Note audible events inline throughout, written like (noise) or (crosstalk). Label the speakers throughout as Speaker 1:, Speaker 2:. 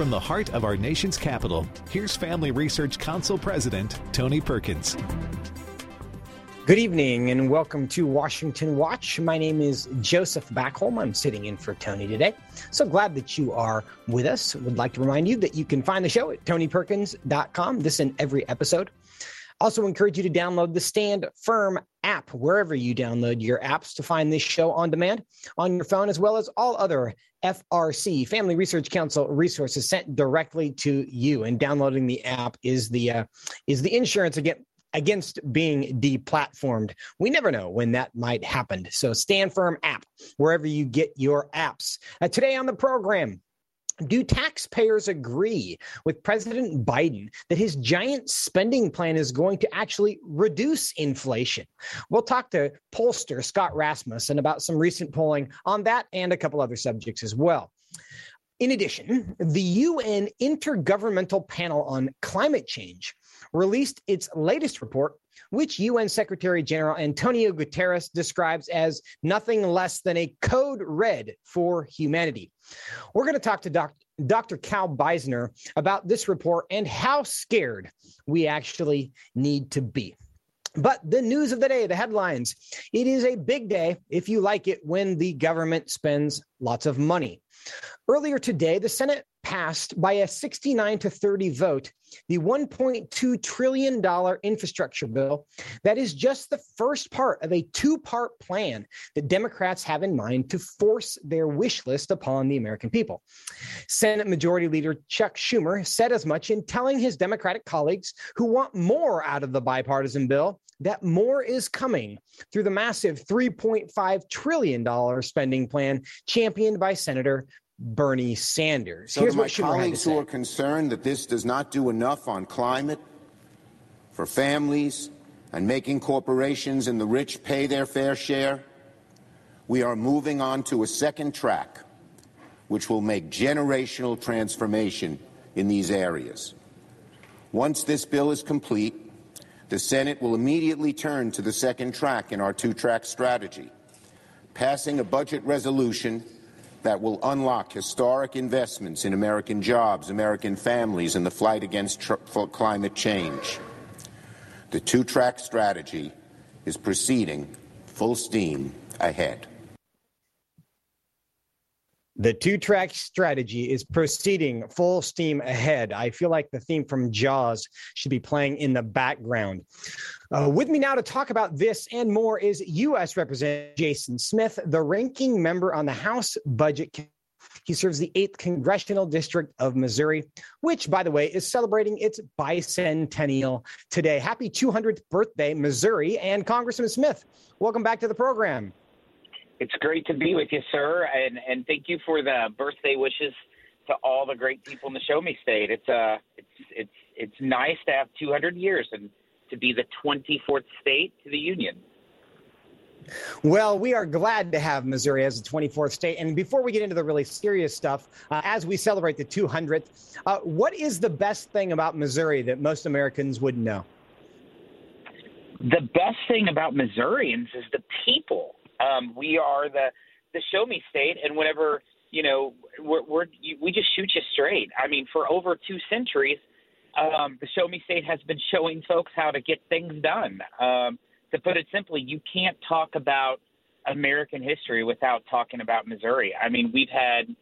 Speaker 1: from the heart of our nation's capital, here's Family Research Council President Tony Perkins.
Speaker 2: Good evening and welcome to Washington Watch. My name is Joseph Backholm. I'm sitting in for Tony today. So glad that you are with us. Would like to remind you that you can find the show at tonyperkins.com. This and every episode. Also encourage you to download the Stand Firm app wherever you download your apps to find this show on demand on your phone, as well as all other FRC Family Research Council resources sent directly to you. And downloading the app is the uh, is the insurance against against being deplatformed. We never know when that might happen. So stand firm app wherever you get your apps. Uh, today on the program, do taxpayers agree with President Biden that his giant spending plan is going to actually reduce inflation? We'll talk to pollster Scott Rasmussen about some recent polling on that and a couple other subjects as well. In addition, the UN Intergovernmental Panel on Climate Change released its latest report, which UN Secretary General Antonio Guterres describes as nothing less than a code red for humanity. We're going to talk to Dr. Dr. Cal Beisner about this report and how scared we actually need to be. But the news of the day, the headlines. It is a big day, if you like it, when the government spends lots of money. Earlier today, the Senate passed by a 69 to 30 vote the $1.2 trillion infrastructure bill that is just the first part of a two part plan that Democrats have in mind to force their wish list upon the American people. Senate Majority Leader Chuck Schumer said as much in telling his Democratic colleagues who want more out of the bipartisan bill that more is coming through the massive $3.5 trillion spending plan championed by Senator Bernie Sanders.
Speaker 3: So Here's my colleagues who are concerned that this does not do enough on climate, for families, and making corporations and the rich pay their fair share, we are moving on to a second track, which will make generational transformation in these areas. Once this bill is complete, the Senate will immediately turn to the second track in our two track strategy, passing a budget resolution that will unlock historic investments in American jobs, American families, and the fight against climate change. The two track strategy is proceeding full steam ahead.
Speaker 2: The two track strategy is proceeding full steam ahead. I feel like the theme from Jaws should be playing in the background. Uh, with me now to talk about this and more is U.S. Representative Jason Smith, the ranking member on the House Budget Committee. He serves the 8th Congressional District of Missouri, which, by the way, is celebrating its bicentennial today. Happy 200th birthday, Missouri. And Congressman Smith, welcome back to the program.
Speaker 4: It's great to be with you, sir, and and thank you for the birthday wishes to all the great people in the Show Me State. It's uh it's it's it's nice to have 200 years and to be the 24th state to the union.
Speaker 2: Well, we are glad to have Missouri as the 24th state. And before we get into the really serious stuff, uh, as we celebrate the 200th, uh, what is the best thing about Missouri that most Americans would know?
Speaker 4: The best thing about Missourians is the people. Um, we are the the show me state, and whenever you know we're, we're we just shoot you straight. I mean, for over two centuries, um, the show me state has been showing folks how to get things done. Um, to put it simply, you can't talk about American history without talking about Missouri. I mean, we've had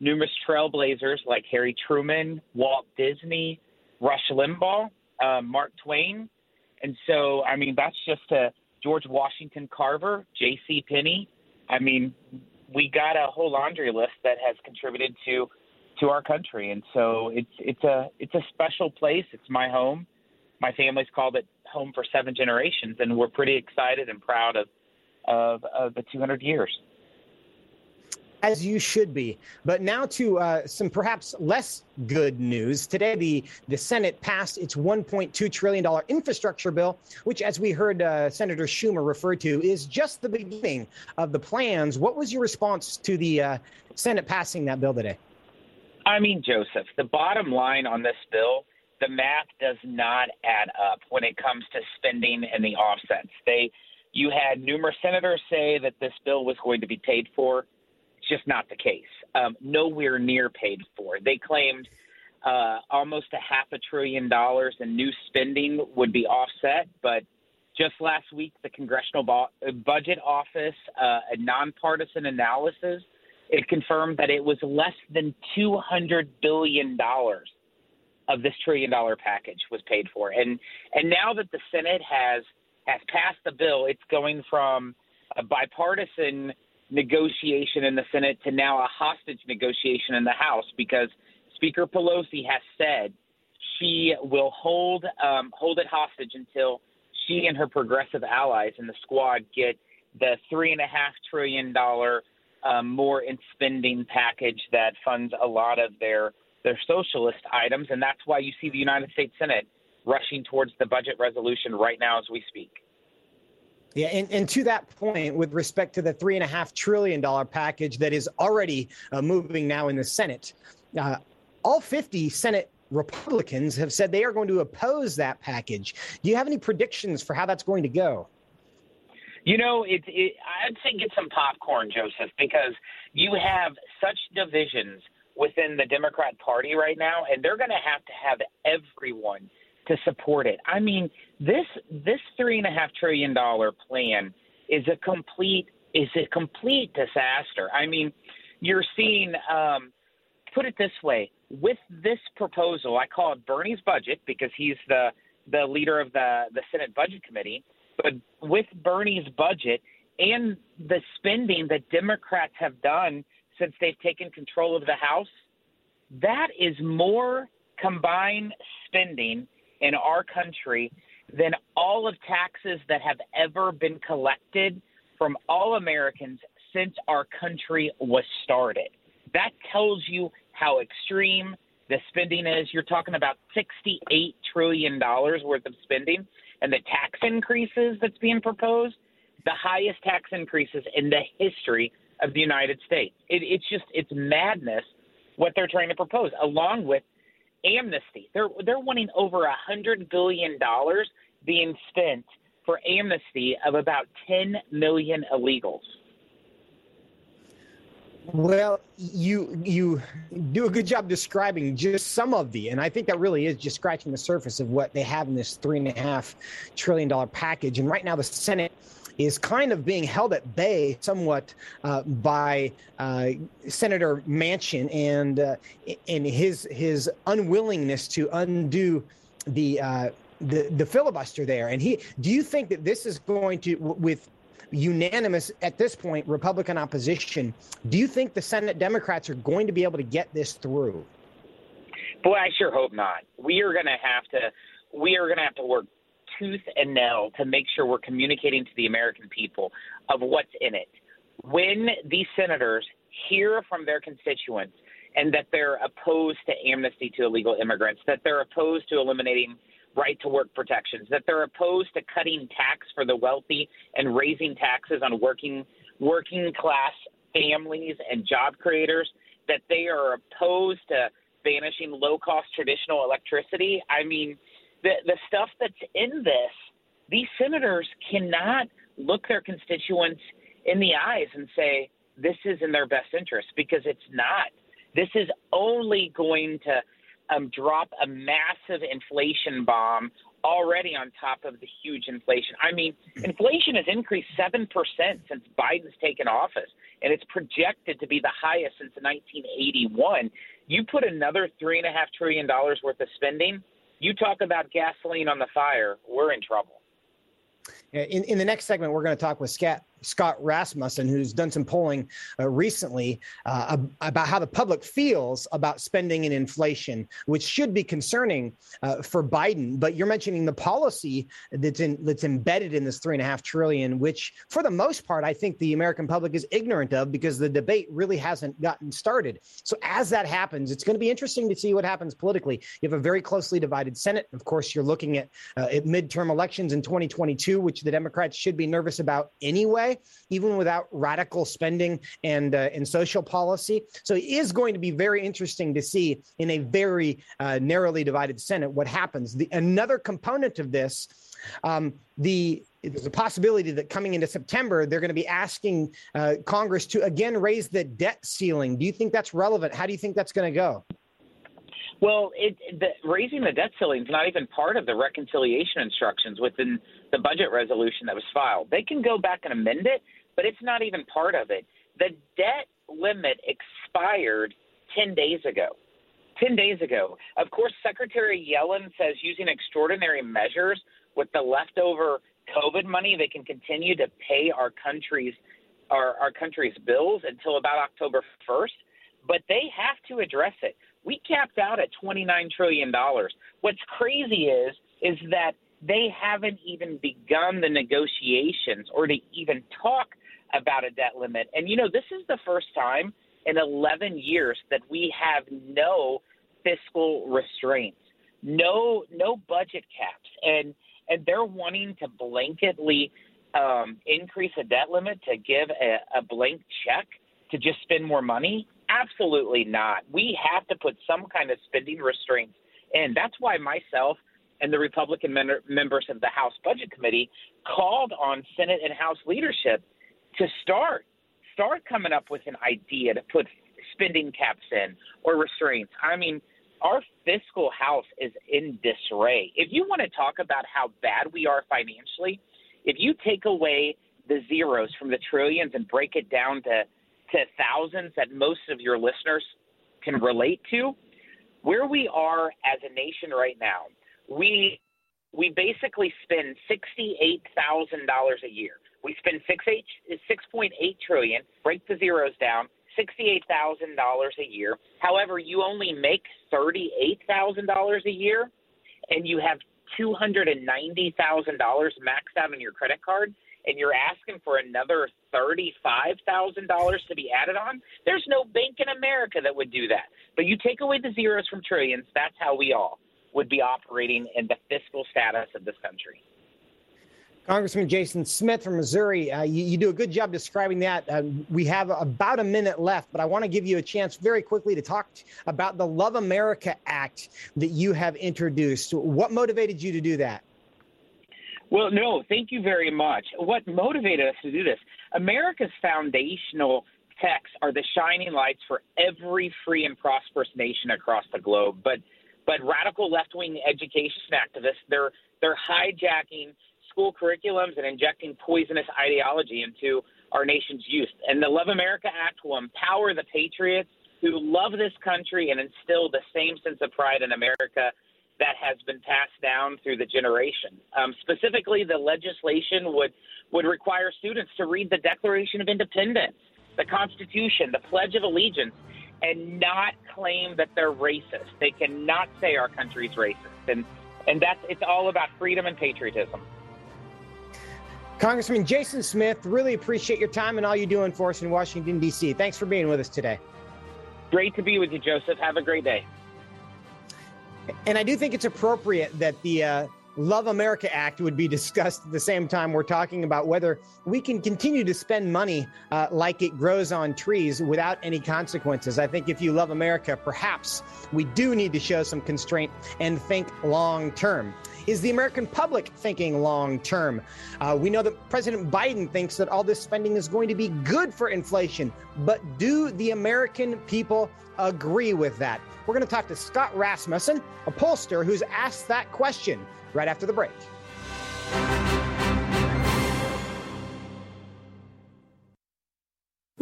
Speaker 4: numerous trailblazers like Harry Truman, Walt Disney, Rush Limbaugh, uh, Mark Twain, and so I mean that's just a George Washington Carver, J.C. Penney. I mean, we got a whole laundry list that has contributed to to our country, and so it's it's a it's a special place. It's my home. My family's called it home for seven generations, and we're pretty excited and proud of of, of the 200 years
Speaker 2: as you should be. But now to uh, some perhaps less good news. Today, the, the Senate passed its $1.2 trillion infrastructure bill, which, as we heard uh, Senator Schumer refer to, is just the beginning of the plans. What was your response to the uh, Senate passing that bill today?
Speaker 4: I mean, Joseph, the bottom line on this bill, the math does not add up when it comes to spending and the offsets. They, you had numerous senators say that this bill was going to be paid for It's just not the case. Um, nowhere near paid for. They claimed uh, almost a half a trillion dollars in new spending would be offset. But just last week, the Congressional Bo- Budget Office, uh, a nonpartisan analysis, it confirmed that it was less than $200 billion of this trillion dollar package was paid for. And and now that the Senate has has passed the bill, it's going from a bipartisan negotiation in the Senate to now a hostage negotiation in the House because Speaker Pelosi has said she will hold um, hold it hostage until she and her progressive allies in the squad get the three and a half trillion dollar um, more in spending package that funds a lot of their their socialist items, and that's why you see the United States Senate rushing towards the budget resolution right now as we speak.
Speaker 2: Yeah, and, and to that point, with respect to the three and a half trillion dollar package that is already uh, moving now in the Senate, uh, all 50 Senate Republicans have said they are going to oppose that package. Do you have any predictions for how that's going to go?
Speaker 4: You know, it, it, I'd say get some popcorn, Joseph, because you have such divisions within the Democrat Party right now, and they're going to have to have everyone to support it. I mean, this this three and a half trillion dollar plan is a complete is a complete disaster. I mean, you're seeing. Um, put it this way: with this proposal, I call it Bernie's budget because he's the the leader of the the Senate Budget Committee. But with Bernie's budget and the spending that Democrats have done since they've taken control of the House, that is more combined spending in our country than all of taxes that have ever been collected from all Americans since our country was started. That tells you how extreme the spending is. You're talking about $68 trillion worth of spending, and the tax increases that's being proposed, the highest tax increases in the history of the United States. It, it's just it's madness what they're trying to propose, along with amnesty. They're they're wanting over a hundred billion dollars being spent for amnesty of about ten million illegals.
Speaker 2: Well, you you do a good job describing just some of the, and I think that really is just scratching the surface of what they have in this three and a half trillion dollar package. And right now, the Senate is kind of being held at bay somewhat uh, by uh, Senator Manchin and uh, and his his unwillingness to undo the uh, the the filibuster there. And he, do you think that this is going to with unanimous at this point Republican opposition? Do you think the Senate Democrats are going to be able to get this through?
Speaker 4: Boy, I sure hope not. We are going to have to we are going to have to work tooth and nail to make sure we're communicating to the American people of what's in it. When these senators hear from their constituents and that they're opposed to amnesty to illegal immigrants, that they're opposed to eliminating right to work protections, that they're opposed to cutting tax for the wealthy and raising taxes on working working class families and job creators, that they are opposed to banishing low cost traditional electricity. I mean, the the stuff that's in this, these senators cannot look their constituents in the eyes and say this is in their best interest because it's not. This is only going to um, drop a massive inflation bomb already on top of the huge inflation. I mean, inflation has increased 7% since Biden's taken office, and it's projected to be the highest since 1981. You put another $3.5 trillion worth of spending – you talk about gasoline on the fire, we're in trouble.
Speaker 2: In, in the next segment, we're going to talk with Scott, Scott Rasmussen, who's done some polling uh, recently uh, about how the public feels about spending and inflation, which should be concerning uh, for Biden. But you're mentioning the policy that's in, that's embedded in this three and a half trillion, which, for the most part, I think the American public is ignorant of because the debate really hasn't gotten started. So as that happens, it's going to be interesting to see what happens politically. You have a very closely divided Senate. Of course, you're looking at, uh, at midterm elections in 2022, which the Democrats should be nervous about anyway even without radical spending and uh, and social policy. So it is going to be very interesting to see in a very uh, narrowly divided Senate what happens. The, another component of this, um, the there's a possibility that coming into September, they're going to be asking uh, Congress to again raise the debt ceiling. Do you think that's relevant? How do you think that's going to go?
Speaker 4: Well, it, the, raising the debt ceiling is not even part of the reconciliation instructions within the budget resolution that was filed. They can go back and amend it, but it's not even part of it. The debt limit expired 10 days ago. 10 days ago. Of course, Secretary Yellen says using extraordinary measures with the leftover COVID money, they can continue to pay our country's our, our country's bills until about October 1st, but they have to address it. We capped out at 29 trillion dollars. What's crazy is is that they haven't even begun the negotiations or to even talk about a debt limit. And you know, this is the first time in 11 years that we have no fiscal restraints, no no budget caps, and and they're wanting to blanketly um, increase a debt limit to give a, a blank check to just spend more money. Absolutely not. We have to put some kind of spending restraints in. That's why myself and the Republican men- members of the House Budget Committee called on Senate and House leadership to start start coming up with an idea to put spending caps in or restraints. I mean, our fiscal house is in disarray. If you want to talk about how bad we are financially, if you take away the zeros from the trillions and break it down to to thousands that most of your listeners can relate to, where we are as a nation right now, we we basically spend sixty eight thousand dollars a year we spend six eight six point eight trillion. Break the zeros down. Sixty-eight thousand dollars a year. However, you only make thirty-eight thousand dollars a year, and you have two hundred and ninety thousand dollars maxed out on your credit card, and you're asking for another thirty-five thousand dollars to be added on. There's no bank in America that would do that. But you take away the zeros from trillions. That's how we all would be operating in the fiscal status of this country.
Speaker 2: Congressman Jason Smith from Missouri, uh, you, you, do a good job describing that. Uh, we have about a minute left, but I want to give you a chance very quickly to talk t- about the Love America Act that you have introduced. What motivated you to do that?
Speaker 4: Well, no, thank you very much. What motivated us to do this? America's foundational texts are the shining lights for every free and prosperous nation across the globe. But but radical left wing education activists, they're they're hijacking school curriculums and injecting poisonous ideology into our nation's youth. And the Love America Act will empower the patriots who love this country and instill the same sense of pride in America that has been passed down through the generation. Um, specifically, the legislation would would require students to read the Declaration of Independence, the Constitution, the Pledge of Allegiance, and not claim that they're racist. They cannot say our country's racist, and and that's it's all about freedom and patriotism.
Speaker 2: Congressman Jason Smith, really appreciate your time and all you're doing for us in Washington, D.C. Thanks for being with us today.
Speaker 4: Great to be with you, Joseph. Have a great day.
Speaker 2: And I do think it's appropriate that the uh, Love America Act would be discussed at the same time we're talking about whether we can continue to spend money uh, like it grows on trees without any consequences. I think if you love America, perhaps we do need to show some constraint and think long term. Is the American public thinking long term? Uh, we know that President Biden thinks that all this spending is going to be good for inflation, but do the American people agree with that? We're going to talk to Scott Rasmussen, a pollster who's asked that question right after the break.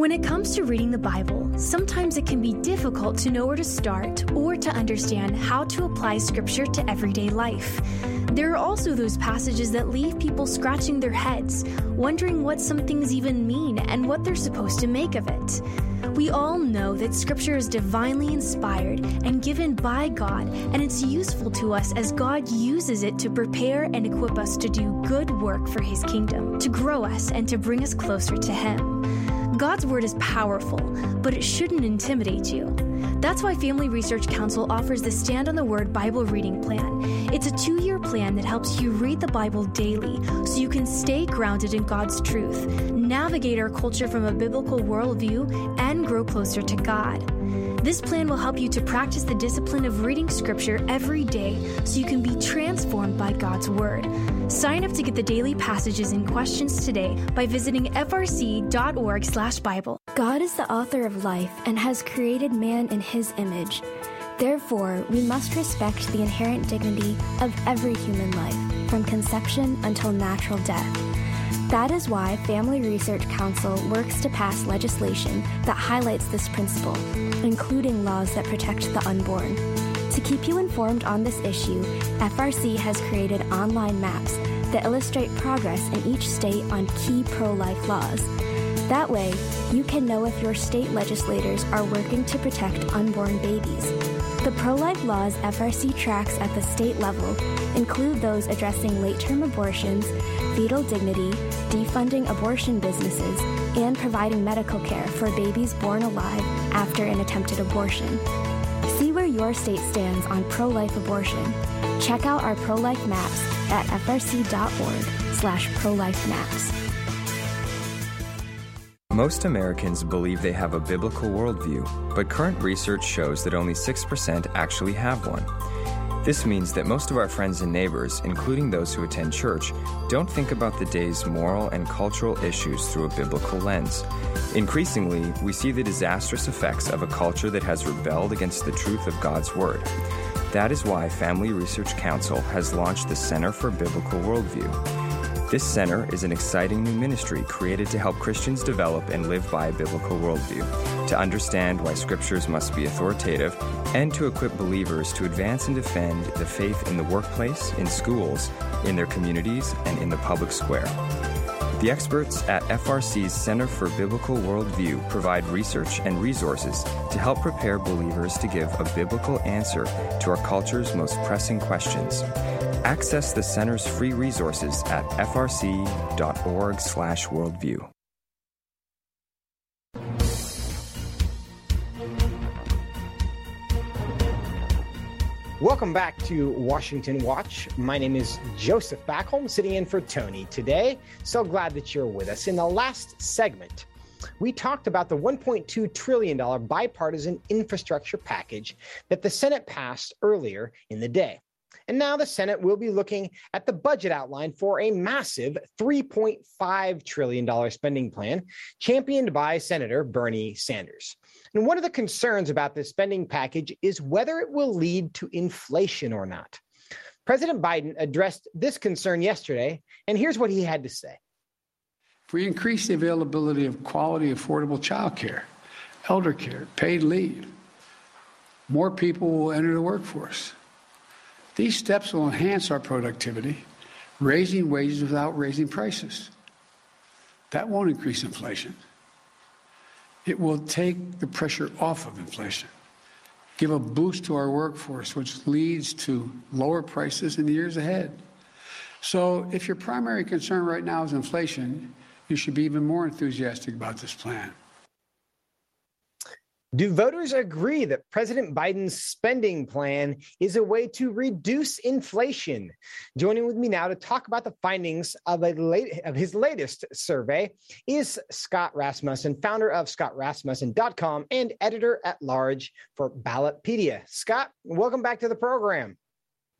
Speaker 5: When it comes to reading the Bible, sometimes it can be difficult to know where to start or to understand how to apply Scripture to everyday life. There are also those passages that leave people scratching their heads, wondering what some things even mean and what they're supposed to make of it. We all know that Scripture is divinely inspired and given by God, and it's useful to us as God uses it to prepare and equip us to do good work for His kingdom, to grow us, and to bring us closer to Him. God's Word is powerful, but it shouldn't intimidate you. That's why Family Research Council offers the Stand on the Word Bible Reading Plan. It's a two year plan that helps you read the Bible daily so you can stay grounded in God's truth, navigate our culture from a biblical worldview, and grow closer to God. This plan will help you to practice the discipline of reading Scripture every day so you can be transformed by God's Word. Sign up to get the daily passages and questions today by visiting frc.org/bible.
Speaker 6: God is the author of life and has created man in his image.
Speaker 7: Therefore, we must respect the inherent dignity of every human life, from conception until natural death. That is why Family Research Council works to pass legislation that highlights this principle, including laws that protect the unborn. To keep you informed on this issue, FRC has created online maps that illustrate progress in each state on key pro life laws. That way, you can know if your state legislators are working to protect unborn babies. The pro life laws FRC tracks at the state level include those addressing late term abortions, fetal dignity, defunding abortion businesses, and providing medical care for babies born alive after an attempted abortion. Your state stands on pro life abortion. Check out our pro life maps at frc.org slash pro life maps.
Speaker 6: Most Americans believe they have a biblical worldview, but current research shows that only 6% actually have one. This means that most of our friends and neighbors, including those who attend church, don't think about the day's moral and cultural issues through a biblical lens. Increasingly, we see the disastrous effects of a culture that has rebelled against the truth of God's Word. That is why Family Research Council has launched the Center for Biblical Worldview. This center is an exciting new ministry created to help Christians develop and live by a biblical worldview, to understand why scriptures must be authoritative, and to equip believers to advance and defend the faith in the workplace, in schools, in their communities, and in the public square. The experts at FRC's Center for Biblical Worldview provide research and resources to help prepare believers to give a biblical answer to our culture's most pressing questions. Access the center's free resources at frc.org/worldview.
Speaker 2: Welcome back to Washington Watch. My name is Joseph Backholm, sitting in for Tony today. So glad that you're with us. In the last segment, we talked about the $1.2 trillion bipartisan infrastructure package that the Senate passed earlier in the day. And now the Senate will be looking at the budget outline for a massive $3.5 trillion spending plan championed by Senator Bernie Sanders. And one of the concerns about this spending package is whether it will lead to inflation or not. President Biden addressed this concern yesterday, and here's what he had to say.
Speaker 8: If we increase the availability of quality, affordable child care, elder care, paid leave, more people will enter the workforce. These steps will enhance our productivity, raising wages without raising prices. That won't increase inflation. It will take the pressure off of inflation, give a boost to our workforce, which leads to lower prices in the years ahead. So, if your primary concern right now is inflation, you should be even more enthusiastic about this plan.
Speaker 2: Do voters agree that President Biden's spending plan is a way to reduce inflation? Joining with me now to talk about the findings of, late, of his latest survey is Scott Rasmussen, founder of ScottRasmussen.com and editor at large for Ballotpedia. Scott, welcome back to the program.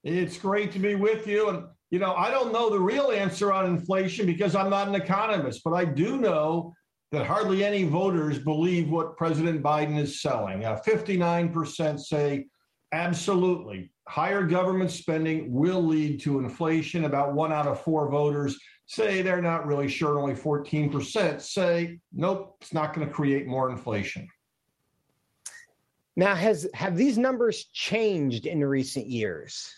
Speaker 9: It's great to be with you. And, you know, I don't know the real answer on inflation because I'm not an economist, but I do know that hardly any voters believe what President Biden is selling. Uh, 59% say absolutely higher government spending will lead to inflation. About one out of four voters say they're not really sure. Only 14% say, nope, it's not going to create more inflation.
Speaker 2: Now, has have these numbers changed in recent years?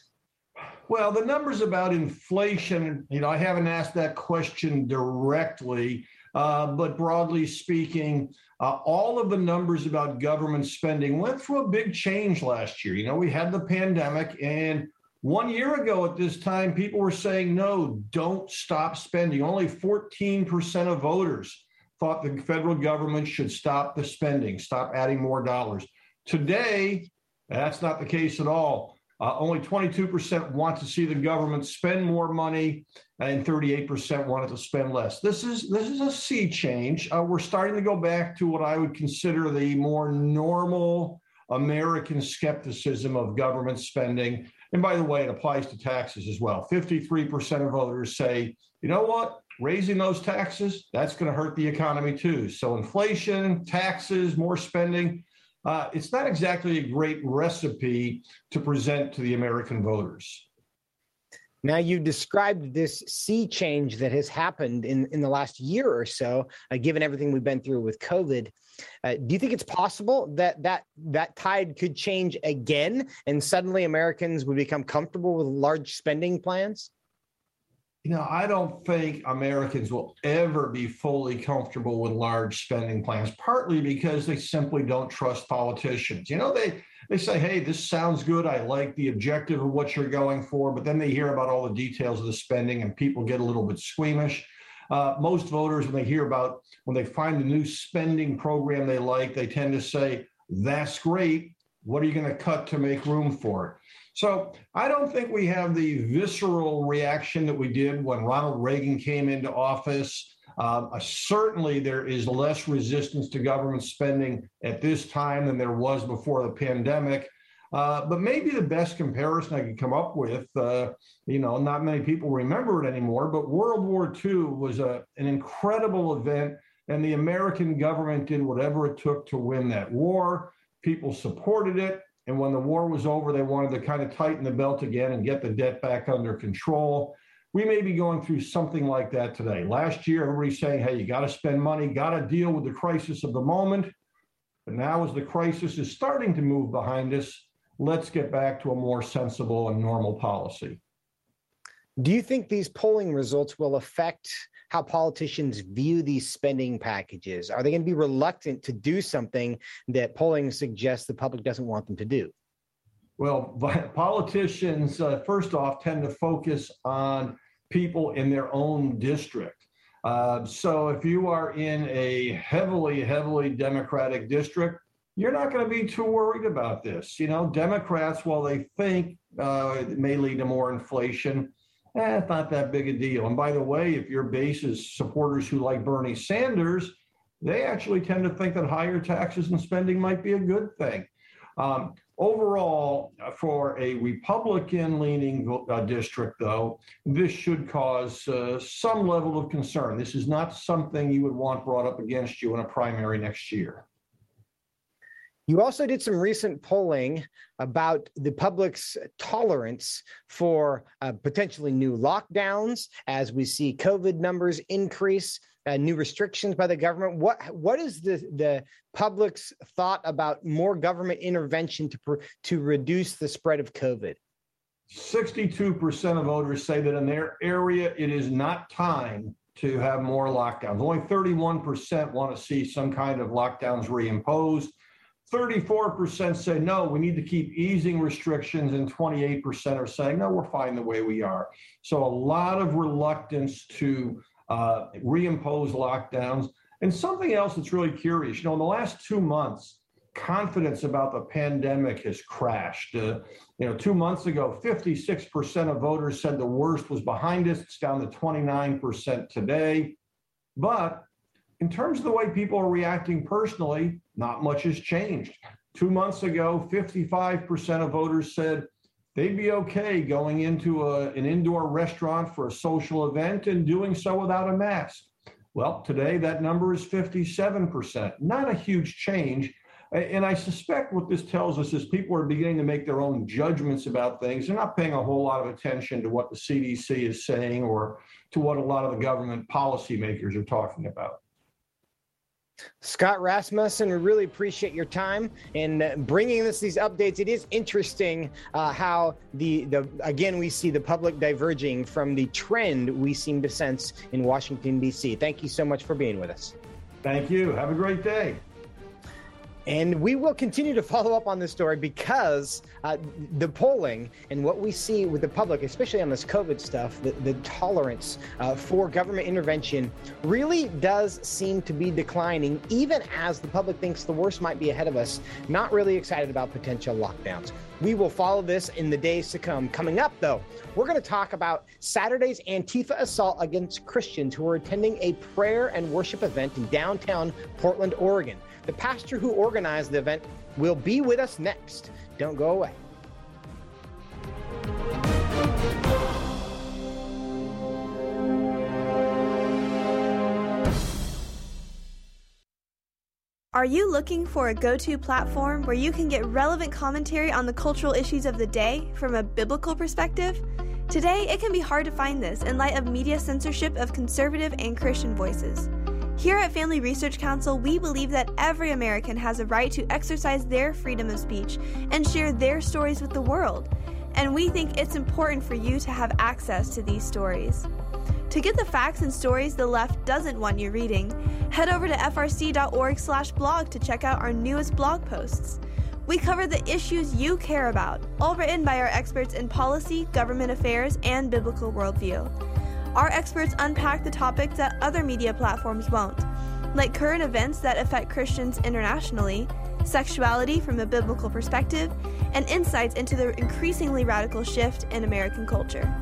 Speaker 9: Well, the numbers about inflation, you know, I haven't asked that question directly. Uh, but broadly speaking, uh, all of the numbers about government spending went through a big change last year. You know, we had the pandemic, and one year ago at this time, people were saying, no, don't stop spending. Only 14% of voters thought the federal government should stop the spending, stop adding more dollars. Today, that's not the case at all. Uh, only 22% want to see the government spend more money, and 38% wanted to spend less. This is this is a sea change. Uh, we're starting to go back to what I would consider the more normal American skepticism of government spending. And by the way, it applies to taxes as well. 53% of voters say, you know what? Raising those taxes, that's going to hurt the economy too. So inflation, taxes, more spending, uh, it's not exactly a great recipe to present to the American voters.
Speaker 2: Now, you described this sea change that has happened in, in the last year or so, uh, given everything we've been through with COVID. Uh, do you think it's possible that, that that tide could change again and suddenly Americans would become comfortable with large spending plans?
Speaker 9: You know, I don't think Americans will ever be fully comfortable with large spending plans, partly because they simply don't trust politicians. You know, they they say, hey, this sounds good. I like the objective of what you're going for, but then they hear about all the details of the spending and people get a little bit squeamish. Uh, most voters, when they hear about, when they find a new spending program they like, they tend to say, that's great. What are you going to cut to make room for it? So I don't think we have the visceral reaction that we did when Ronald Reagan came into office. Um, uh, certainly, there is less resistance to government spending at this time than there was before the pandemic. Uh, but maybe the best comparison I could come up with, uh, you know, not many people remember it anymore, but World War II was a, an incredible event, and the American government did whatever it took to win that war. People supported it. And when the war was over, they wanted to kind of tighten the belt again and get the debt back under control. We may be going through something like that today. Last year, everybody's saying, hey, you got to spend money, got to deal with the crisis of the moment. But now, as the crisis is starting to move behind us, let's get back to a more sensible and normal policy.
Speaker 2: Do you think these polling results will affect how politicians view these spending packages? Are they going to be reluctant to do something that polling suggests the public doesn't want them to do?
Speaker 9: Well, politicians, uh, first off, tend to focus on people in their own district. Uh, so if you are in a heavily, heavily Democratic district, you're not going to be too worried about this. You know, Democrats, while they think uh, it may lead to more inflation, eh, it's not that big a deal. And by the way, if your base is supporters who like Bernie Sanders, they actually tend to think that higher taxes and spending might be a good thing. Um, overall, for a Republican leaning uh, district, though, this should cause uh, some level of concern. This is not something you would want brought up against you in a primary next year.
Speaker 2: You also did some recent polling about the public's tolerance for uh, potentially new lockdowns as we see COVID numbers increase, uh, new restrictions by the government. What what is the the public's thought about more government intervention to to reduce the spread of COVID?
Speaker 9: 62% of voters say that in their area it is not time to have more lockdowns. Only 31% want to see some kind of lockdowns reimposed. 34% say no, we need to keep easing restrictions, and 28% are saying no, we're fine the way we are. So a lot of reluctance to uh, reimpose lockdowns. And something else that's really curious, you know, in the last two months, confidence about the pandemic has crashed. Uh, you know, two months ago, 56% of voters said the worst was behind us. It's down to 29% today. But in terms of the way people are reacting personally, not much has changed. Two months ago, 55% of voters said they'd be okay going into a, an indoor restaurant for a social event and doing so without a mask. Well, today that number is 57%. Not a huge change. And I suspect what this tells us is people are beginning to make their own judgments about things. They're not paying a whole lot of attention to what the CDC is saying or to what a lot of the government policymakers are talking about.
Speaker 2: Scott Rasmussen, we really appreciate your time uh, bringing us these updates. It is interesting uh, how the the again we see the public diverging from the trend we seem to sense in Washington D.C. Thank you so much for being with us.
Speaker 9: Thank you. Have a great day.
Speaker 2: And we will continue to follow up on this story because uh, the polling and what we see with the public, especially on this COVID stuff, the, the tolerance uh, for government intervention really does seem to be declining, even as the public thinks the worst might be ahead of us. Not really excited about potential lockdowns. We will follow this in the days to come. Coming up, though, we're going to talk about Saturday's Antifa assault against Christians who are attending a prayer and worship event in downtown Portland, Oregon. The pastor who organized the event will be with us next. Don't go away.
Speaker 10: Are you looking for a go to platform where you can get relevant commentary on the cultural issues of the day from a biblical perspective? Today, it can be hard to find this in light of media censorship of conservative and Christian voices. Here at Family Research Council, we believe that every American has a right to exercise their freedom of speech and share their stories with the world. And we think it's important for you to have access to these stories. To get the facts and stories the left doesn't want you reading, head over to frc.org/blog to check out our newest blog posts. We cover the issues you care about, all written by our experts in policy, government affairs, and biblical worldview. Our experts unpack the topics that other media platforms won't, like current events that affect Christians internationally, sexuality from a biblical perspective, and insights into the increasingly radical shift in American culture.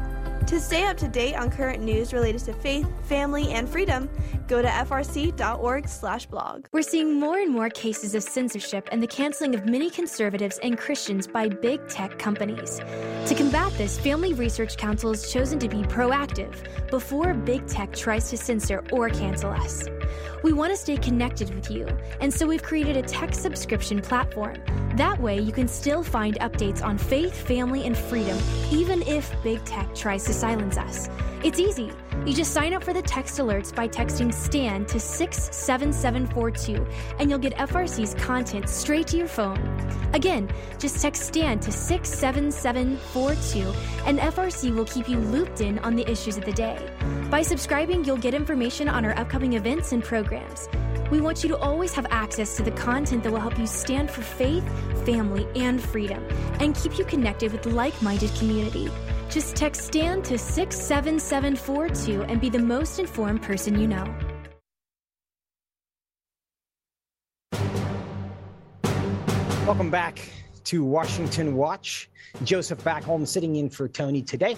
Speaker 10: To stay up to date on current news related to faith, family, and freedom, go to frc.org/blog.
Speaker 5: We're seeing more and more cases of censorship and the canceling of many conservatives and Christians by big tech companies. To combat this, Family Research Council has chosen to be proactive before big tech tries to censor or cancel us. We want to stay connected with you, and so we've created a tech subscription platform. That way, you can still find updates on faith, family, and freedom, even if big tech tries to silence us. It's easy. You just sign up for the text alerts by texting STAND to 67742, and you'll get FRC's content straight to your phone. Again, just text STAND to 67742, and FRC will keep you looped in on the issues of the day. By subscribing, you'll get information on our upcoming events and programs. We want you to always have access to the content that will help you stand for faith, family, and freedom, and keep you connected with like minded community. Just text STAND to 67742 and be the most informed person you know.
Speaker 2: Welcome back to Washington Watch. Joseph Backholm sitting in for Tony today.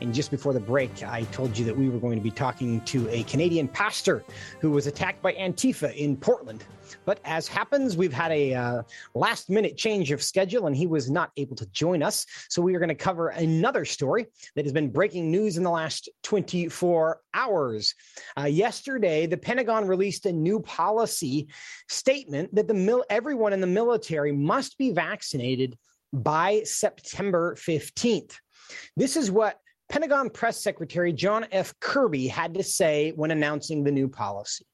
Speaker 2: And just before the break, I told you that we were going to be talking to a Canadian pastor who was attacked by Antifa in Portland. But as happens, we've had a uh, last minute change of schedule and he was not able to join us. So we are going to cover another story that has been breaking news in the last 24 hours. Uh, yesterday, the Pentagon released a new policy statement that the mil- everyone in the military must be vaccinated by September 15th. This is what Pentagon Press Secretary John F. Kirby had to say when announcing the new policy.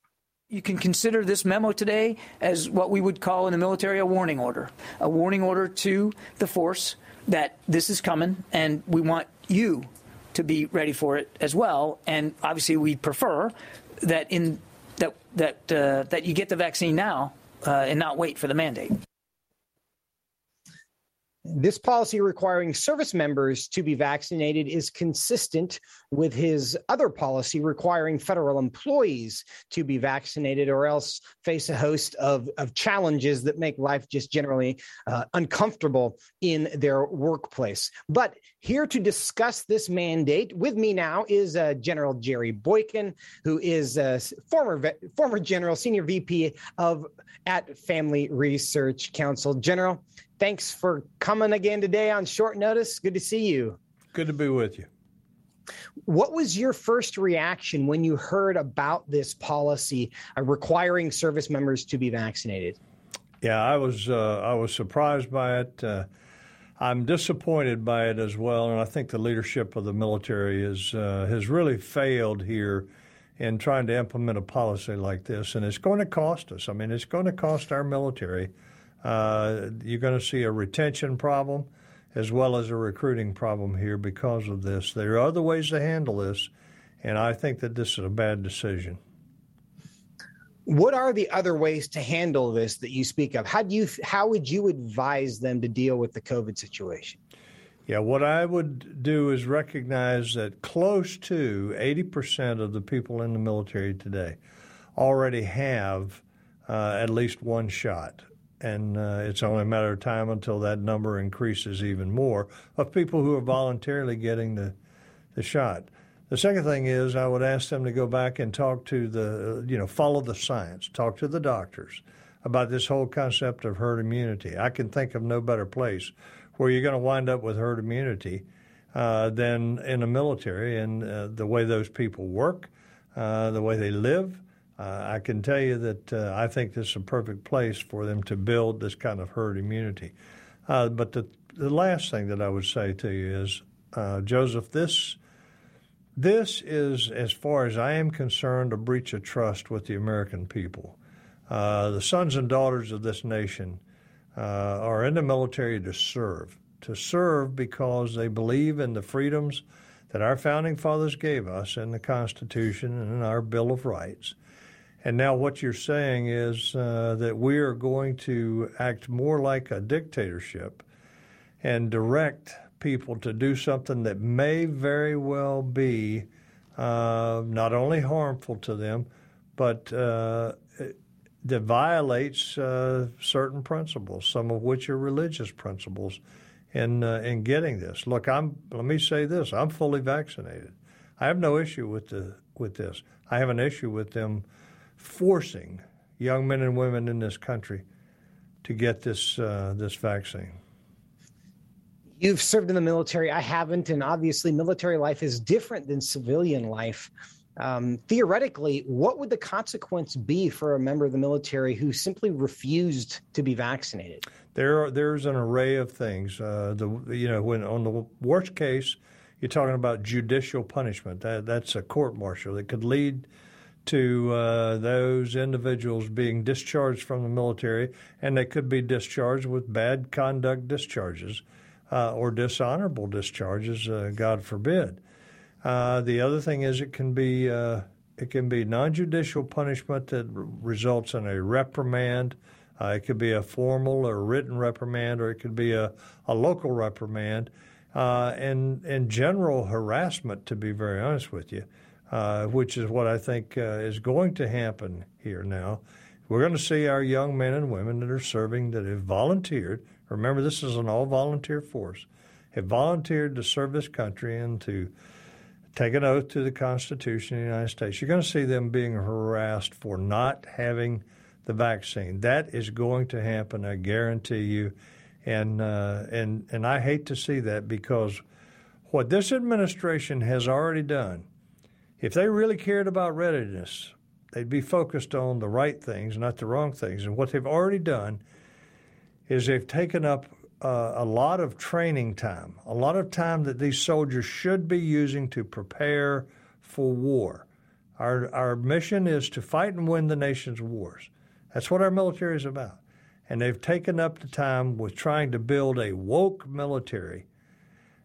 Speaker 11: You can consider this memo today as what we would call in the military a warning order, a warning order to the force that this is coming and we want you to be ready for it as well. And obviously, we prefer that in that that uh, that you get the vaccine now uh, and not wait for the mandate.
Speaker 2: This policy requiring service members to be vaccinated is consistent with his other policy requiring federal employees to be vaccinated or else face a host of, of challenges that make life just generally uh, uncomfortable in their workplace. But here to discuss this mandate with me now is uh, General Jerry Boykin, who is a former, former general, senior VP of at Family Research Council. General, thanks for coming again today on short notice. Good to see you.
Speaker 12: Good to be with you.
Speaker 2: What was your first reaction when you heard about this policy uh, requiring service members to be vaccinated?
Speaker 12: Yeah, I was uh, I was surprised by it. Uh, I'm disappointed by it as well, and I think the leadership of the military is uh, has really failed here in trying to implement a policy like this, and it's going to cost us. I mean, it's going to cost our military uh, you're going to see a retention problem as well as a recruiting problem here because of this. There are other ways to handle this, and I think that this is a bad decision.
Speaker 2: What are the other ways to handle this that you speak of? How do you how would you advise them to deal with the COVID situation?
Speaker 12: Yeah, what I would do is recognize that close to 80% of the people in the military today already have uh, at least one shot and uh, it's only a matter of time until that number increases even more of people who are voluntarily getting the, the shot. The second thing is I would ask them to go back and talk to the, you know, follow the science, talk to the doctors about this whole concept of herd immunity. I can think of no better place where you're going to wind up with herd immunity uh, than in the military and uh, the way those people work, uh, the way they live, Uh, I can tell you that uh, I think this is a perfect place for them to build this kind of herd immunity. Uh, but the, the last thing that I would say to you is, Joseph, this this is, as far as I am concerned, a breach of trust with the American people. Uh, the sons and daughters of this nation uh, are in the military to serve, to serve because they believe in the freedoms that our founding fathers gave us in the Constitution and in our Bill of Rights. And now, what you're saying is uh, that we are going to act more like a dictatorship and direct people to do something that may very well be uh, not only harmful to them, but uh, that violates uh, certain principles, some of which are religious principles, in uh, in getting this. Look, I'm. Let me say this: I'm fully vaccinated. I have no issue with the with this. I have an issue with them forcing young men and women in this country to get this uh, this vaccine.
Speaker 2: You've served in the military. I haven't. And obviously, military life is different than civilian life. Um, theoretically, what would the consequence be for a member of the military who simply refused to be vaccinated?
Speaker 12: There, are, there's an array of things. Uh, the you know when on the worst case, you're talking about judicial punishment. That that's a court martial that could lead to uh, those individuals being discharged from the military, and they could be discharged with bad conduct discharges or dishonorable discharges, uh, God forbid. Uh, the other thing is it can be uh, it can be non-judicial punishment that r- results in a reprimand. Uh, it could be a formal or written reprimand, or it could be a, a local reprimand, and and general harassment. To be very honest with you, which is what I think is going to happen here now. We're going to see our young men and women that are serving that have volunteered remember this is an all volunteer force, have volunteered to serve this country and to take an oath to the Constitution of the United States. You're going to see them being harassed for not having the vaccine. That is going to happen, I guarantee you. And uh, and and I hate to see that because what this administration has already done, if they really cared about readiness, they'd be focused on the right things, not the wrong things. And what they've already done is they've taken up uh, a lot of training time, a lot of time that these soldiers should be using to prepare for war. Our, our mission is to fight and win the nation's wars. That's what our military is about. And they've taken up the time with trying to build a woke military,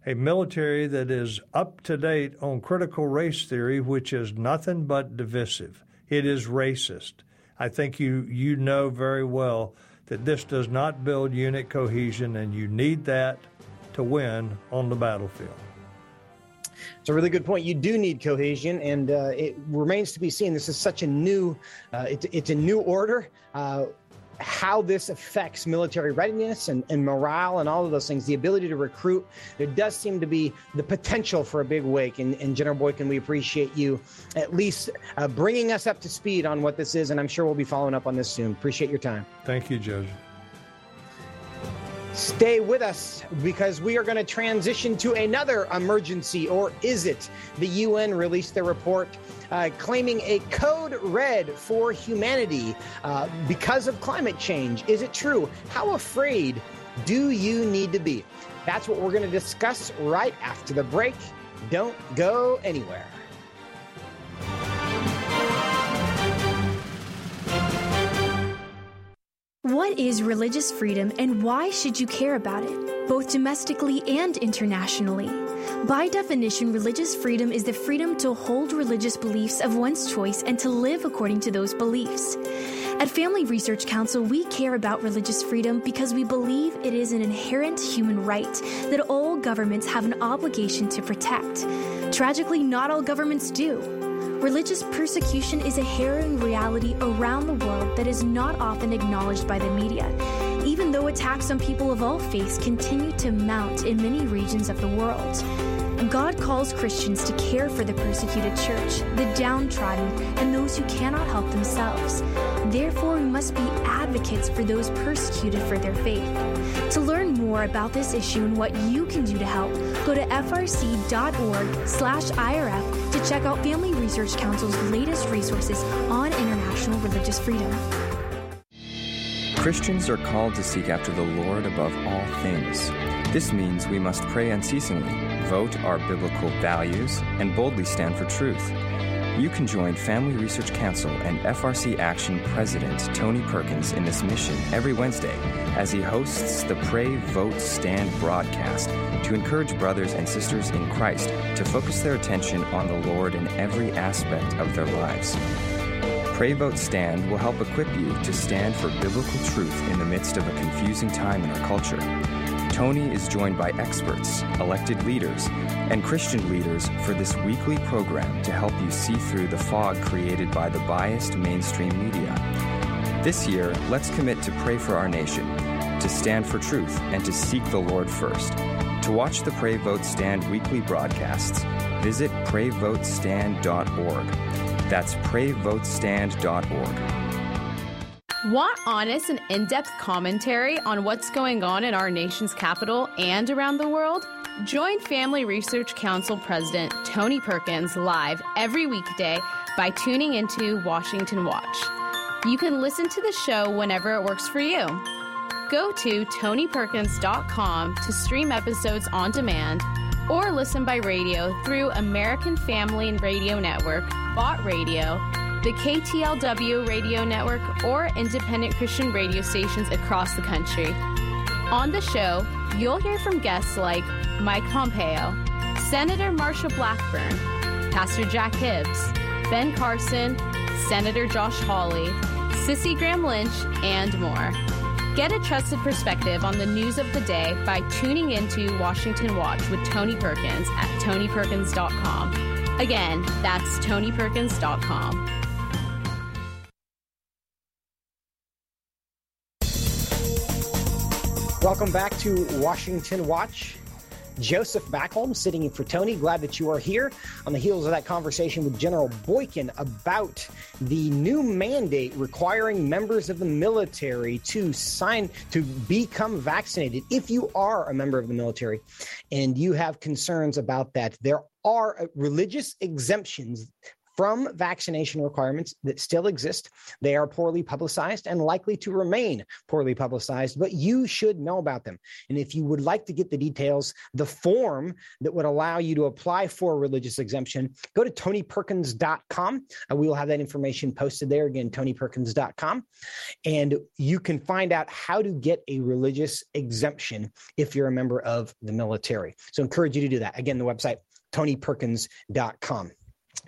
Speaker 12: a military that is up to date on critical race theory, which is nothing but divisive. It is racist. I think you, you know very well that this does not build unit cohesion, and you need that to win on the battlefield.
Speaker 2: It's a really good point. You do need cohesion, and uh, it remains to be seen. This is such a new, uh, it's, it's a new order. Uh, how this affects military readiness and, and, morale and all of those things, the ability to recruit. There does seem to be the potential for a big wake. And, and General Boykin, we appreciate you at least uh, bringing us up to speed on what this is. And I'm sure we'll be following up on this soon. Appreciate your time.
Speaker 12: Thank you, Judge.
Speaker 2: Stay with us because we are going to transition to another emergency, or is it? The UN released their report uh, claiming a code red for humanity uh, because of climate change. Is it true? How afraid do you need to be? That's what we're going to discuss right after the break. Don't go anywhere.
Speaker 5: What is religious freedom and why should you care about it, both domestically and internationally? By definition, religious freedom is the freedom to hold religious beliefs of one's choice and to live according to those beliefs. At Family Research Council, we care about religious freedom because we believe it is an inherent human right that all governments have an obligation to protect. Tragically, not all governments do. Religious persecution is a harrowing reality around the world that is not often acknowledged by the media, even though attacks on people of all faiths continue to mount in many regions of the world. God calls Christians to care for the persecuted church, the downtrodden, and those who cannot help themselves. Therefore, we must be advocates for those persecuted for their faith. To learn more about this issue and what you can do to help, go to frc.org/irf to check out Family Research Council's latest resources on international religious freedom.
Speaker 6: Christians are called to seek after the Lord above all things. This means we must pray unceasingly, vote our biblical values, and boldly stand for truth. You can join Family Research Council and FRC Action President Tony Perkins in this mission every Wednesday as he hosts the Pray, Vote, Stand broadcast to encourage brothers and sisters in Christ to focus their attention on the Lord in every aspect of their lives. Pray Vote Stand will help equip you to stand for biblical truth in the midst of a confusing time in our culture. Tony is joined by experts, elected leaders, and Christian leaders for this weekly program to help you see through the fog created by the biased mainstream media. This year, let's commit to pray for our nation, to stand for truth, and to seek the Lord first. To watch the Pray Vote Stand weekly broadcasts, visit prayvotestand.org. That's prayvotestand.org.
Speaker 13: Want honest and in depth commentary on what's going on in our nation's capital and around the world? Join Family Research Council President Tony Perkins live every weekday by tuning into Washington Watch. You can listen to the show whenever it works for you. Go to tonyperkins.com to stream episodes on demand or listen by radio through American Family and Radio Network, Bott Radio, the KTLW radio network, or independent Christian radio stations across the country. On the show, you'll hear from guests like Mike Pompeo, Senator Marsha Blackburn, Pastor Jack Hibbs, Ben Carson, Senator Josh Hawley, Cissie Graham Lynch, and more. Get a trusted perspective on the news of the day by tuning into Washington Watch with Tony Perkins at tonyperkins.com. Again, that's tonyperkins.com.
Speaker 2: Welcome back to Washington Watch. Joseph Backholm sitting in for Tony. Glad that you are here on the heels of that conversation with General Boykin about the new mandate requiring members of the military to sign to become vaccinated. If you are a member of the military and you have concerns about that, there are religious exemptions from vaccination requirements that still exist. They are poorly publicized and likely to remain poorly publicized, but you should know about them. And if you would like to get the details, the form that would allow you to apply for a religious exemption, go to tonyperkins.com. Uh, we will have that information posted there again, tonyperkins.com. And you can find out how to get a religious exemption if you're a member of the military. So I encourage you to do that. Again, the website, tonyperkins.com.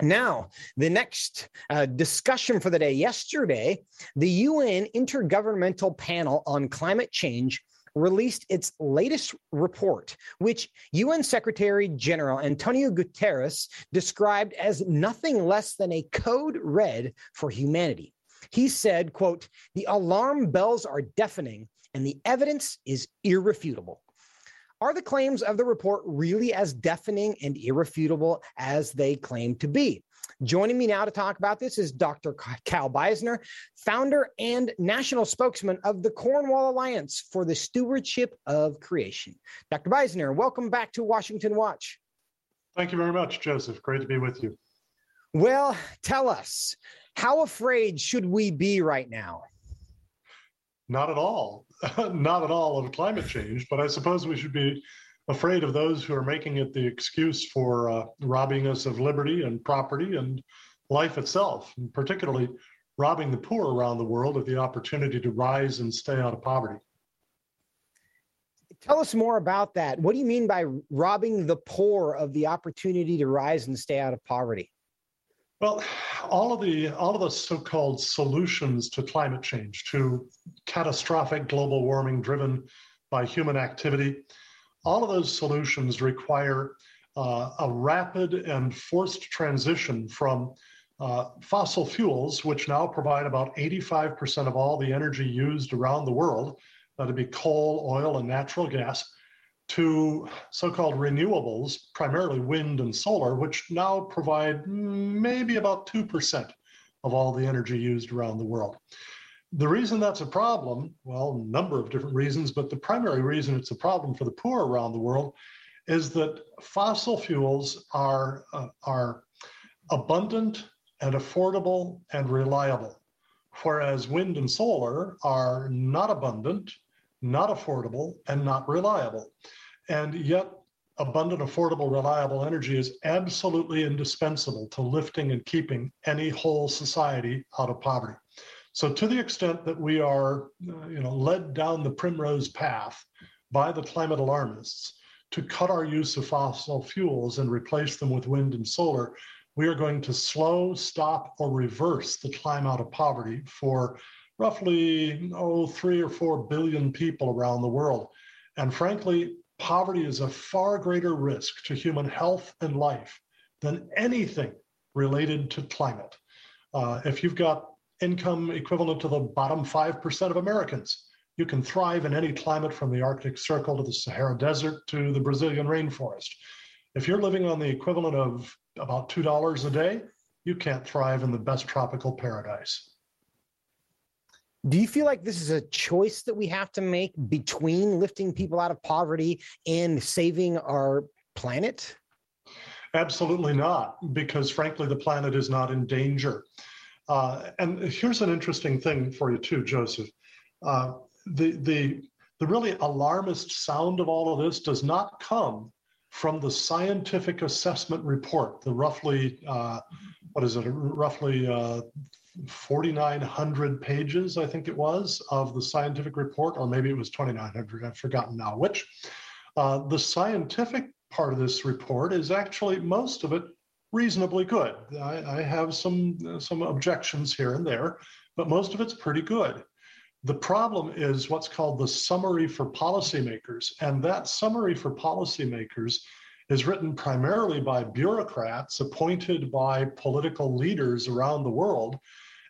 Speaker 2: Now, the next uh, discussion for the day. Yesterday, the UN Intergovernmental Panel on Climate Change released its latest report, which UN Secretary General Antonio Guterres described as nothing less than a code red for humanity. He said, quote, the alarm bells are deafening and the evidence is irrefutable. Are the claims of the report really as deafening and irrefutable as they claim to be? Joining me now to talk about this is Dr. Cal Beisner, founder and national spokesman of the Cornwall Alliance for the Stewardship of Creation. Dr. Beisner, welcome back to Washington Watch.
Speaker 14: Thank you very much, Joseph. Great to be with you.
Speaker 2: Well, tell us, how afraid should we be right now?
Speaker 14: Not at all. (laughs) not at all of climate change, but I suppose we should be afraid of those who are making it the excuse for uh, robbing us of liberty and property and life itself, and particularly robbing the poor around the world of the opportunity to rise and stay out of poverty.
Speaker 2: Tell us more about that. What do you mean by robbing the poor of the opportunity to rise and stay out of poverty?
Speaker 14: Well, all of the all of the so-called solutions to climate change, to catastrophic global warming driven by human activity, all of those solutions require uh, a rapid and forced transition from uh, fossil fuels, which now provide about 85% of all the energy used around the world, that'd be coal, oil, and natural gas, to so-called renewables, primarily wind and solar, which now provide maybe about 2% of all the energy used around the world. The reason that's a problem, well, a number of different reasons, but the primary reason it's a problem for the poor around the world is that fossil fuels are, uh, are abundant and affordable and reliable. whereas wind and solar are not abundant, not affordable, and not reliable. And yet, abundant, affordable, reliable energy is absolutely indispensable to lifting and keeping any whole society out of poverty. So, to the extent that we are, uh, you know, led down the primrose path by the climate alarmists to cut our use of fossil fuels and replace them with wind and solar, we are going to slow, stop, or reverse the climb out of poverty for roughly oh three or four billion people around the world. And frankly, poverty is a far greater risk to human health and life than anything related to climate. Uh, if you've got income equivalent to the bottom 5% of Americans, you can thrive in any climate from the Arctic Circle to the Sahara Desert to the Brazilian rainforest. If you're living on the equivalent of about $2 a day, you can't thrive in the best tropical paradise.
Speaker 2: Do you feel like this is a choice that we have to make between lifting people out of poverty and saving our planet?
Speaker 14: Absolutely not, because frankly, the planet is not in danger. Uh, and here's an interesting thing for you, too, Joseph. Uh, the, the, the really alarmist sound of all of this does not come from the scientific assessment report, the roughly, uh, what is it, roughly uh, 4,900 pages, I think it was, of the scientific report, or maybe it was 2,900, I've forgotten now which. Uh, the scientific part of this report is actually most of it reasonably good. I, I have some, some objections here and there, but most of it's pretty good. The problem is what's called the summary for policymakers. And that summary for policymakers is written primarily by bureaucrats appointed by political leaders around the world.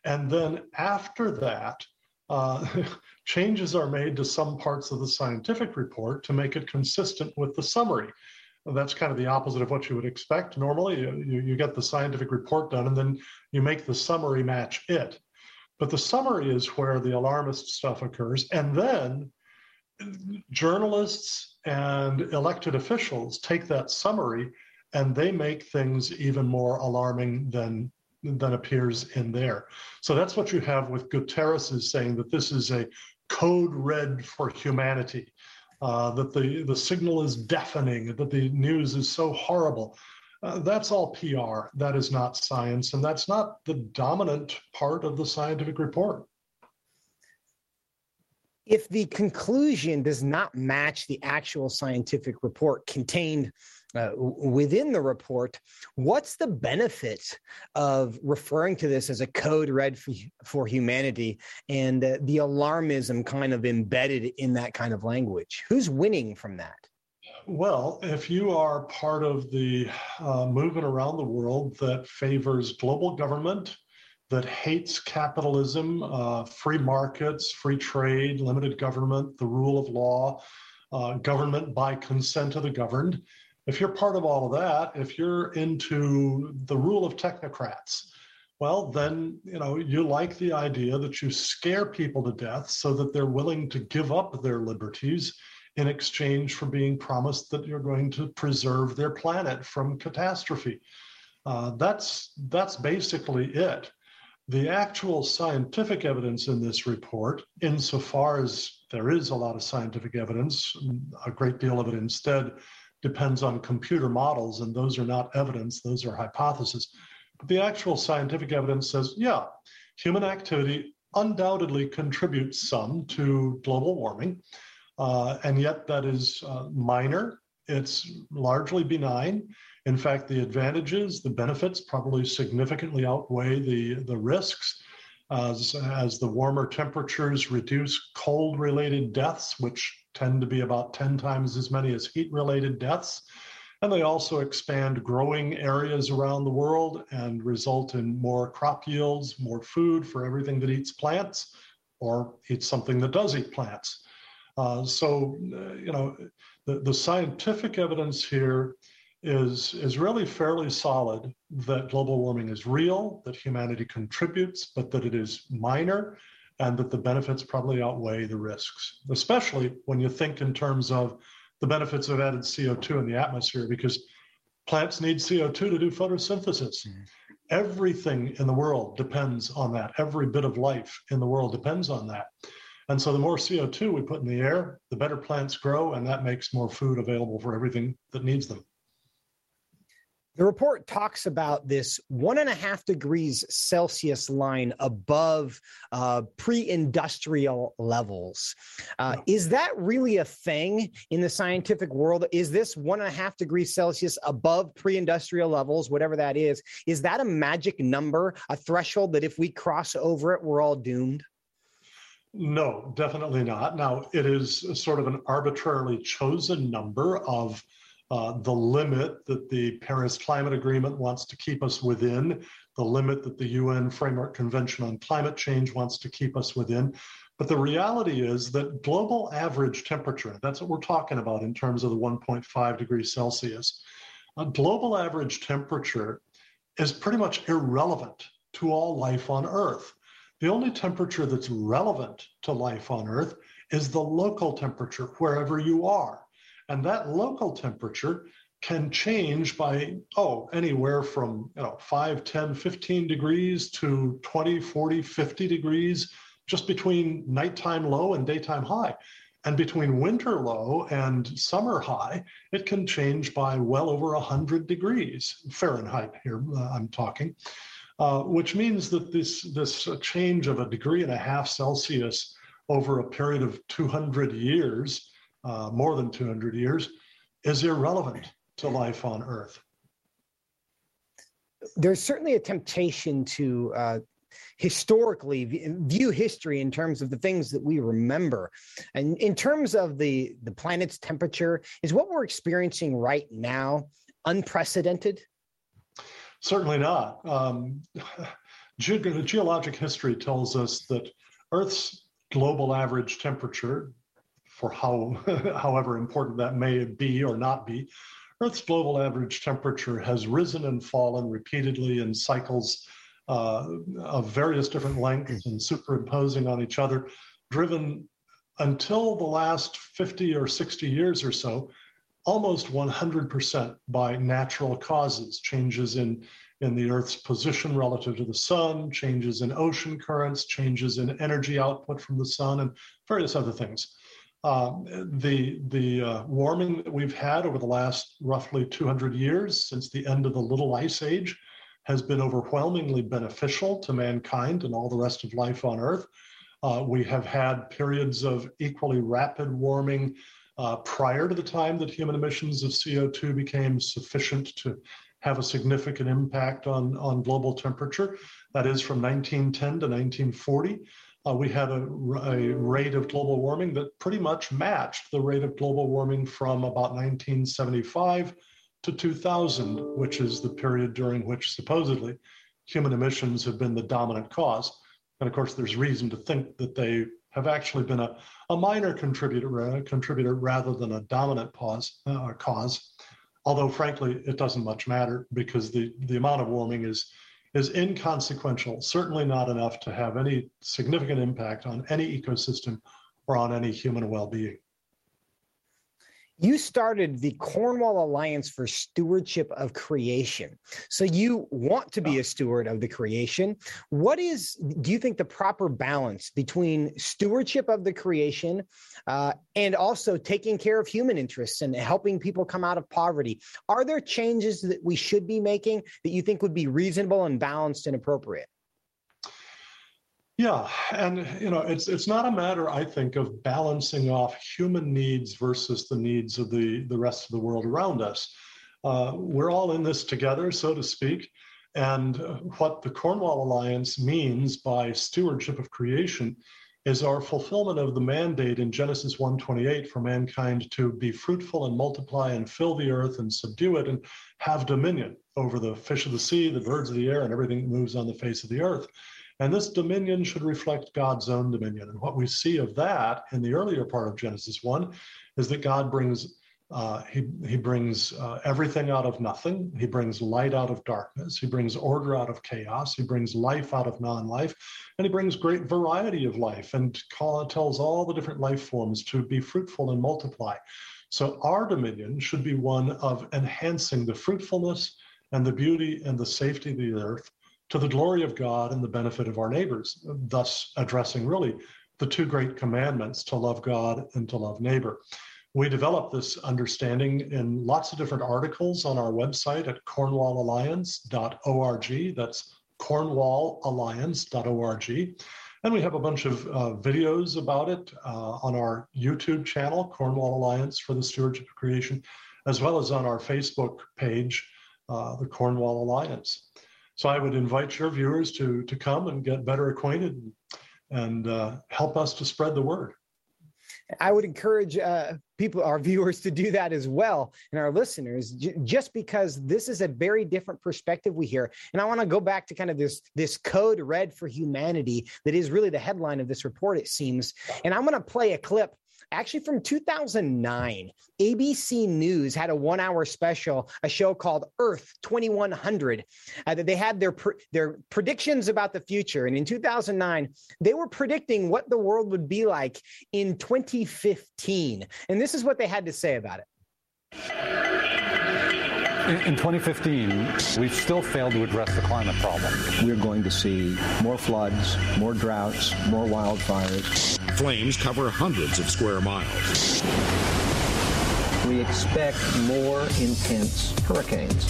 Speaker 14: And then after that, uh, (laughs) changes are made to some parts of the scientific report to make it consistent with the summary. That's kind of the opposite of what you would expect. Normally, you, you get the scientific report done and then you make the summary match it. But the summary is where the alarmist stuff occurs. And then journalists and elected officials take that summary and they make things even more alarming than than appears in there. So that's what you have with Guterres is saying that this is a code red for humanity, uh, that the, the signal is deafening, that the news is so horrible. Uh, that's all PR. That is not science, and that's not the dominant part of the scientific report.
Speaker 2: If the conclusion does not match the actual scientific report contained uh, within the report, what's the benefit of referring to this as a code red for, for humanity and uh, the alarmism kind of embedded in that kind of language? Who's winning from that?
Speaker 14: Well, if you are part of the uh, movement around the world that favors global government, that hates capitalism, uh, free markets, free trade, limited government, the rule of law, uh, government by consent of the governed, if you're part of all of that, if you're into the rule of technocrats, well, then you know you like the idea that you scare people to death so that they're willing to give up their liberties in exchange for being promised that you're going to preserve their planet from catastrophe. Uh, that's that's basically it. The actual scientific evidence in this report, insofar as there is a lot of scientific evidence, a great deal of it instead depends on computer models, and those are not evidence, those are hypotheses. But the actual scientific evidence says, yeah, human activity undoubtedly contributes some to global warming. Uh, and yet that is uh, minor. It's largely benign. In fact, the advantages, the benefits probably significantly outweigh the, the risks as, as the warmer temperatures reduce cold related deaths, which tend to be about 10 times as many as heat related deaths. And they also expand growing areas around the world and result in more crop yields, more food for everything that eats plants or eats something that does eat plants. Uh, so, uh, you know, the, the scientific evidence here is, is really fairly solid that global warming is real, that humanity contributes, but that it is minor, and that the benefits probably outweigh the risks, especially when you think in terms of the benefits of added CO2 in the atmosphere, because plants need CO2 to do photosynthesis. Mm-hmm. Everything in the world depends on that. Every bit of life in the world depends on that. And so the more CO2 we put in the air, the better plants grow, and that makes more food available for everything that needs them.
Speaker 2: The report talks about this one and a half degrees Celsius line above uh, pre industrial levels. Uh, is that really a thing in the scientific world? Is this one and a half degrees Celsius above pre industrial levels, whatever that is? Is that a magic number, a threshold that if we cross over it, we're all doomed?
Speaker 14: No, definitely not. Now, it is sort of an arbitrarily chosen number of uh, the limit that the Paris Climate Agreement wants to keep us within, the limit that the UN Framework Convention on Climate Change wants to keep us within. But the reality is that global average temperature, that's what we're talking about in terms of the 1.5 degrees Celsius, a global average temperature is pretty much irrelevant to all life on Earth. The only temperature that's relevant to life on Earth is the local temperature, wherever you are. And that local temperature can change by, oh, anywhere from you know, 5, 10, 15 degrees to 20, 40, 50 degrees, just between nighttime low and daytime high. And between winter low and summer high, it can change by well over 100 degrees Fahrenheit here, uh, I'm talking, uh, which means that this, this change of a degree and a half Celsius over a period of 200 years uh, more than 200 years, is irrelevant to life on Earth.
Speaker 2: There's certainly a temptation to uh, historically view history in terms of the things that we remember and in terms of the the planet's temperature is what we're experiencing right now unprecedented
Speaker 14: certainly not um, ge- geologic history tells us that earth's global average temperature for how, (laughs) however important that may be or not be. Earth's global average temperature has risen and fallen repeatedly in cycles uh, of various different lengths and superimposing on each other, driven until the last 50 or 60 years or so, almost 100% by natural causes, changes in, in the Earth's position relative to the sun, changes in ocean currents, changes in energy output from the sun, and various other things. Um, the the uh, warming that we've had over the last roughly 200 years since the end of the Little Ice Age has been overwhelmingly beneficial to mankind and all the rest of life on Earth. Uh, we have had periods of equally rapid warming uh, prior to the time that human emissions of CO2 became sufficient to have a significant impact on, on global temperature. That is from 1910 to 1940 uh, we had a, a, rate of global warming that pretty much matched the rate of global warming from about 1975 to 2000, which is the period during which supposedly human emissions have been the dominant cause. And of course, there's reason to think that they have actually been a, a minor contributor, uh, contributor rather than a dominant cause, uh, cause. Although, frankly, it doesn't much matter because the, the amount of warming is is inconsequential, certainly not enough to have any significant impact on any ecosystem or on any human well being.
Speaker 2: You started the Cornwall Alliance for Stewardship of Creation. So you want to be a steward of the creation. What is, do you think, the proper balance between stewardship of the creation uh, and also taking care of human interests and helping people come out of poverty? Are there changes that we should be making that you think would be reasonable and balanced and appropriate?
Speaker 14: Yeah, and you know, it's it's not a matter, I think, of balancing off human needs versus the needs of the the rest of the world around us. Uh, we're all in this together, so to speak. And what the Cornwall Alliance means by stewardship of creation is our fulfillment of the mandate in Genesis 1:28 for mankind to be fruitful and multiply and fill the earth and subdue it and have dominion over the fish of the sea, the birds of the air, and everything that moves on the face of the earth. And this dominion should reflect God's own dominion. And what we see of that in the earlier part of Genesis 1 is that God brings uh, he, he brings uh, everything out of nothing. He brings light out of darkness. He brings order out of chaos. He brings life out of non life. And he brings great variety of life and call, tells all the different life forms to be fruitful and multiply. So, our dominion should be one of enhancing the fruitfulness and the beauty and the safety of the earth to the glory of God and the benefit of our neighbors, thus addressing really the two great commandments to love God and to love neighbor. We developed this understanding in lots of different articles on our website at cornwallalliance.org. That's cornwallalliance.org. And we have a bunch of uh, videos about it uh, on our YouTube channel, Cornwall Alliance for the Stewardship of Creation, as well as on our Facebook page, uh, the Cornwall Alliance. So I would invite your viewers to, to come and get better acquainted and uh, help us to spread the word.
Speaker 2: I would encourage uh, people, our viewers, to do that as well, and our listeners, j- just because this is a very different perspective we hear. And I want to go back to kind of this this code red for humanity that is really the headline of this report. It seems, and I'm going to play a clip actually from 2009. ABC News had a one hour special, a show called Earth 2100. Uh, that they had their, their predictions about the future. And in 2009, they were predicting what the world would be like in 2015. And this is what they had to say about it.
Speaker 15: In 2015, we've still failed to address the climate problem.
Speaker 16: We're going to see more floods, more droughts, more wildfires.
Speaker 17: Flames cover hundreds of square miles.
Speaker 16: We expect more intense hurricanes.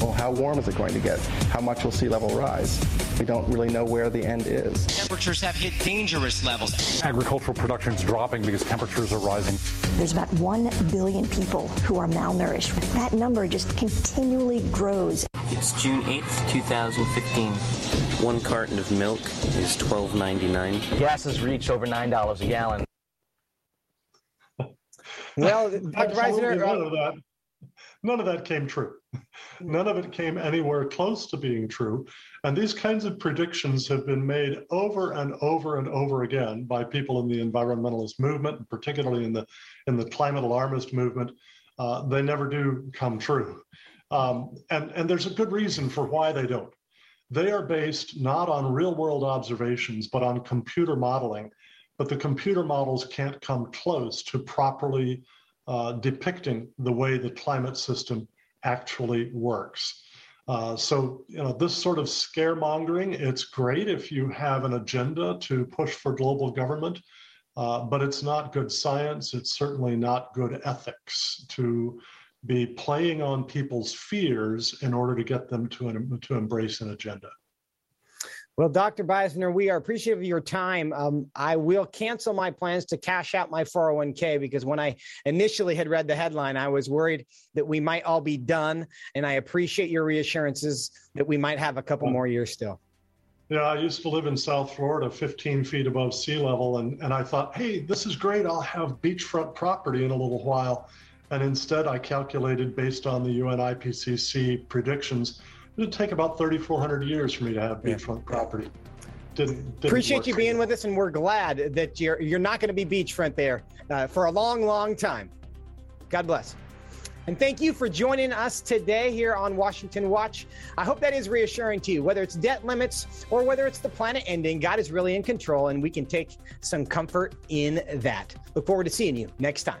Speaker 18: Well, how warm is it going to get? How much will sea level rise? We don't really know where the end is.
Speaker 19: Temperatures have hit dangerous levels.
Speaker 15: Agricultural production is dropping because temperatures are rising.
Speaker 20: There's about 1 billion people who are malnourished. That number just continually grows.
Speaker 21: It's June 8th, 2015. One carton of milk is $12.99.
Speaker 22: Gas has reached over $9 a gallon. (laughs)
Speaker 2: Well, Dr.
Speaker 14: Beisner, none of that, none of that came true. None of it came anywhere close to being true. And these kinds of predictions have been made over and over and over again by people in the environmentalist movement, particularly in the in the climate alarmist movement. Uh, they never do come true. Um, and, and there's a good reason for why they don't. They are based not on real world observations, but on computer modeling. But the computer models can't come close to properly uh, depicting the way the climate system actually works. Uh, so, you know, this sort of scaremongering, it's great if you have an agenda to push for global government, uh, but it's not good science. It's certainly not good ethics to be playing on people's fears in order to get them to, an, to embrace an agenda.
Speaker 2: Well, Dr. Beisner, we are appreciative of your time. Um, I will cancel my plans to cash out my 401k because when I initially had read the headline, I was worried that we might all be done. And I appreciate your reassurances that we might have a couple more years still.
Speaker 14: Yeah, I used to live in South Florida, 15 feet above sea level. And, and I thought, hey, this is great. I'll have beachfront property in a little while. And instead, I calculated based on the UN IPCC predictions it would take about 3,400 years for me to have beachfront property.
Speaker 2: Didn't, didn't Appreciate you being with us, and we're glad that you're you're not going to be beachfront there uh, for a long, long time. God bless. And thank you for joining us today here on Washington Watch. I hope that is reassuring to you, whether it's debt limits or whether it's the planet ending. God is really in control, and we can take some comfort in that. Look forward to seeing you next time.